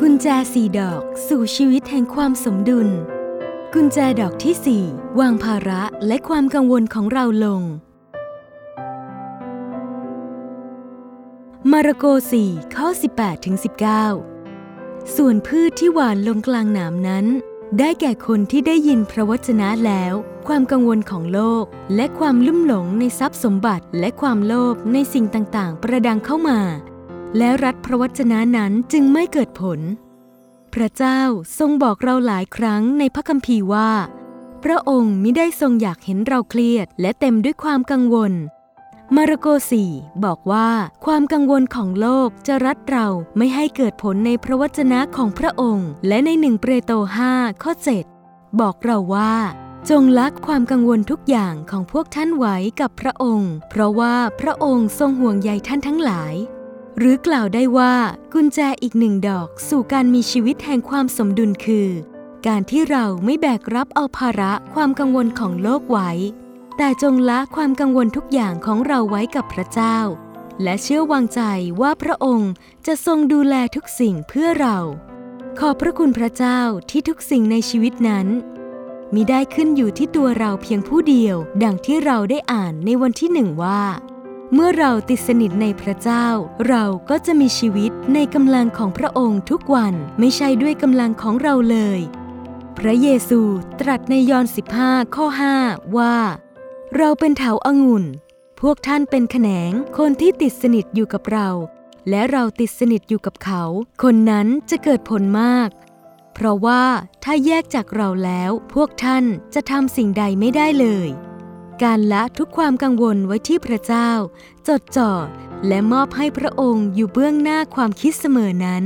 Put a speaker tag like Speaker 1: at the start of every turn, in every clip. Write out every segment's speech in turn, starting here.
Speaker 1: กุญแจสี่ดอกสู่ชีวิตแห่งความสมดุล กุญแจดอกที่สี่วางภาระและความกังวลของเราลง มาระโก4ข้อ 18ถึง19 ส่วนพืชที่หวานลงกลางหนามนั้น ได้แก่คนที่ได้ยินพระวจนะแล้ว ความกังวลของโลก และความลุ่มหลงในทรัพย์สมบัติและความโลภในสิ่งต่างๆ ประดังเข้ามา และรัฐพระวจนะนั้นจึงไม่เกิดผล พระเจ้าทรงบอกเราหลายครั้งในพระคัมภีร์ว่า พระองค์มิได้ทรงอยากเห็นเราเครียด และเต็มด้วยความกังวล มาระโก4บอกว่าความกังวลของโลกจะรัดเราไม่ให้เกิดผลในพระวจนะของพระองค์ และในหนึ่งเปรโตร5ข้อ7บอกเราว่าจงลักความกังวลทุกอย่างของพวกท่านไว้กับพระองค์ เพราะว่าพระองค์ทรงห่วงใยท่านทั้งหลาย หรือกล่าวได้ว่ากุญแจอีกหนึ่งดอกสู่การมีชีวิตแห่งความสมดุลคือ การที่เราไม่แบกรับเอาภาระความกังวลของโลกไว้ แต่จงละความกังวลทุกอย่างของเราไว้กับพระเจ้า และเชื่อวางใจว่าพระองค์จะทรงดูแลทุกสิ่งเพื่อเรา ขอบพระคุณพระเจ้าที่ทุกสิ่งในชีวิตนั้นมิได้ขึ้นอยู่ที่ตัวเราเพียงผู้เดียว ดังที่เราได้อ่านในวันที่หนึ่งว่า เมื่อเราติดสนิทในพระเจ้า เราก็จะมีชีวิตในกำลังของพระองค์ทุกวันไม่ใช่ด้วยกำลังของเราเลย พระเยซูตรัสในยอห์น15 ข้อ 5 ว่า เราเป็นเถาอางุ่น พวกท่านเป็นแขนงคนที่ติดสนิทอยู่กับเรา และเราติดสนิทอยู่กับเขา คนนั้นจะเกิดผลมาก เพราะว่าถ้าแยกจากเราแล้ว พวกท่านจะทำสิ่งใดไม่ได้เลย การละทุกความกังวลไว้ที่พระเจ้า จดจ่อและมอบให้พระองค์อยู่เบื้องหน้าความคิดเสมอนั้น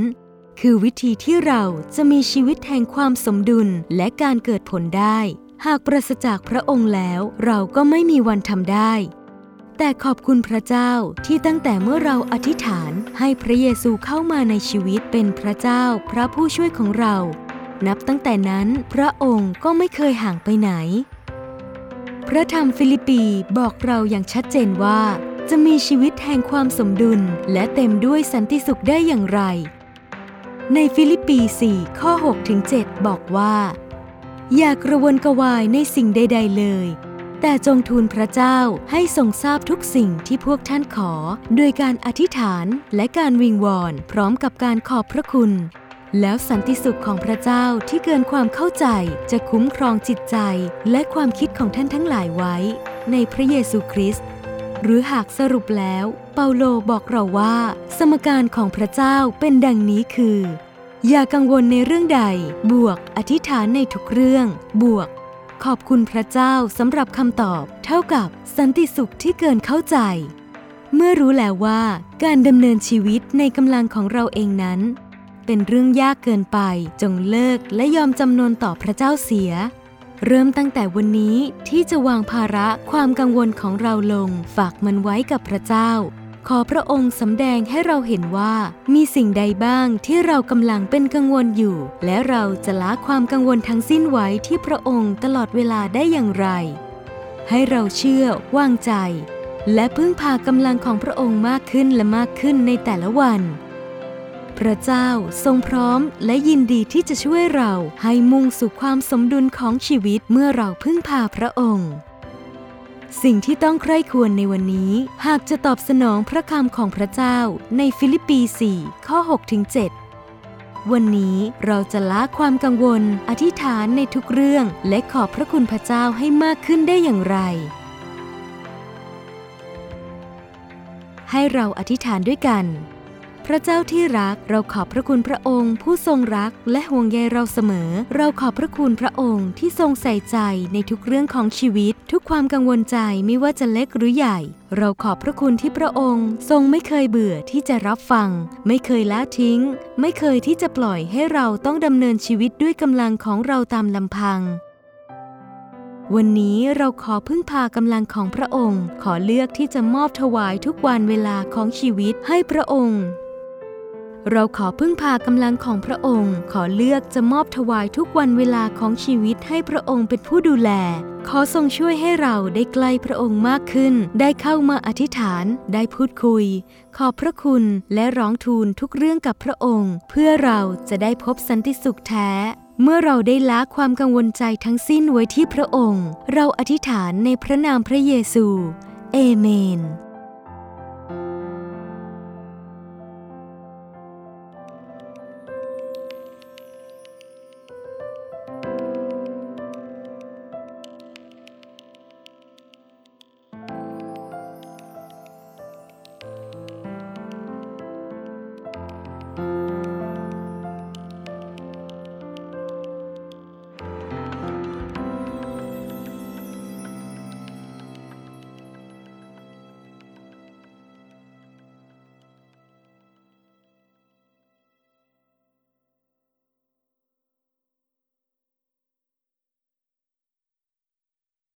Speaker 1: คือวิธีที่เราจะมีชีวิตแห่งความสมดุลและการเกิดผลได้ หากปราศจากพระองค์แล้วเราก็ไม่มีวันทำได้ แต่ขอบคุณพระเจ้าที่ตั้งแต่เมื่อเราอธิษฐานให้พระเยซูเข้ามาในชีวิตเป็นพระเจ้าพระผู้ช่วยของเรา นับตั้งแต่นั้นพระองค์ก็ไม่เคยห่างไปไหน พระธรรมฟิลิปปีบอกเราอย่างชัดเจนว่า จะมีชีวิตแห่งความสมดุลและเต็มด้วยสันติสุขได้อย่างไร ในฟิลิปปี 4 ข้อ6ถึง7บอกว่า อย่ากระวนกระวายในสิ่งใด ๆ เลย แต่จงทูลพระเจ้าให้ทรงทราบทุกสิ่งที่พวกท่านขอ โดยการอธิษฐานและการวิงวอนพร้อมกับการขอบพระคุณ แล้วสันติสุขของพระเจ้าที่เกินความเข้าใจจะคุ้มครองจิตใจและความคิดของท่านทั้งหลายไว้ ในพระเยซูคริสต์หรือหากสรุปแล้ว เปาโลบอกเราว่า สมการของพระเจ้าเป็นดังนี้คือ อย่ากังวลในเรื่องใด บวก อธิษฐานในทุกเรื่อง บวก ขอบคุณพระเจ้าสำหรับคำตอบ เท่ากับสันติสุขที่เกินเข้าใจ เมื่อรู้แล้วว่า การดำเนินชีวิตในกำลังของเราเองนั้น เป็นเรื่องยากเกินไป จงเลิกและยอมจำนนต่อพระเจ้าเสีย เริ่มตั้งแต่วันนี้ที่จะวางภาระความกังวลของเราลง ฝากมันไว้กับพระเจ้า ขอพระองค์สำแดงให้เราเห็นว่า มีสิ่งใดบ้างที่เรากำลังเป็นกังวลอยู่ และเราจะละความกังวลทั้งสิ้นไว้ที่พระองค์ตลอดเวลาได้อย่างไร ให้เราเชื่อวางใจ และพึ่งพากำลังของพระองค์มากขึ้นและมากขึ้นในแต่ละวัน พระเจ้าทรงพร้อมและยินดีที่จะช่วยเราให้มุ่งสู่ความสมดุลของชีวิตเมื่อเราพึ่งพาพระองค์ สิ่งที่ต้องใคร่ควรในวันนี้ หากจะตอบสนองพระคำของพระเจ้าในฟิลิปปี 4 ข้อ6-7วันนี้เราจะละความกังวล อธิษฐานในทุกเรื่อง และขอบพระคุณพระเจ้าให้มากขึ้นได้อย่างไร ให้เราอธิษฐานด้วยกัน พระเจ้าที่รักเราขอบพระคุณพระองค์ ผู้ทรงรักและห่วงใยเราเสมอ เราขอบพระคุณพระองค์ที่ทรงใส่ใจในทุกเรื่องของชีวิต ทุกความกังวลใจไม่ว่าจะเล็กหรือใหญ่ เราขอบพระคุณที่พระองค์ ทรงไม่เคยเบื่อที่จะรับฟัง ไม่เคยละทิ้ง ไม่เคยที่จะปล่อยให้เราต้องดำเนินชีวิตด้วยกำลังของเราตามลำพังวันนี้เราขอพึ่งพากำลังของพระองค์ ขอเลือกที่จะมอบถวายทุกวันเวลาของชีวิตให้พระองค์ เราขอพึ่งพากำลังของพระองค์ ขอเลือกจะมอบถวายทุกวันเวลาของชีวิตให้พระองค์เป็นผู้ดูแล ขอทรงช่วยให้เราได้ใกล้พระองค์มากขึ้น ได้เข้ามาอธิษฐาน ได้พูดคุย ขอบพระคุณและร้องทูลทุกเรื่องกับพระองค์ เพื่อเราจะได้พบสันติสุขแท้ เมื่อเราได้ละความกังวลใจทั้งสิ้นไว้ที่พระองค์ เราอธิษฐานในพระนามพระเยซู เอเมน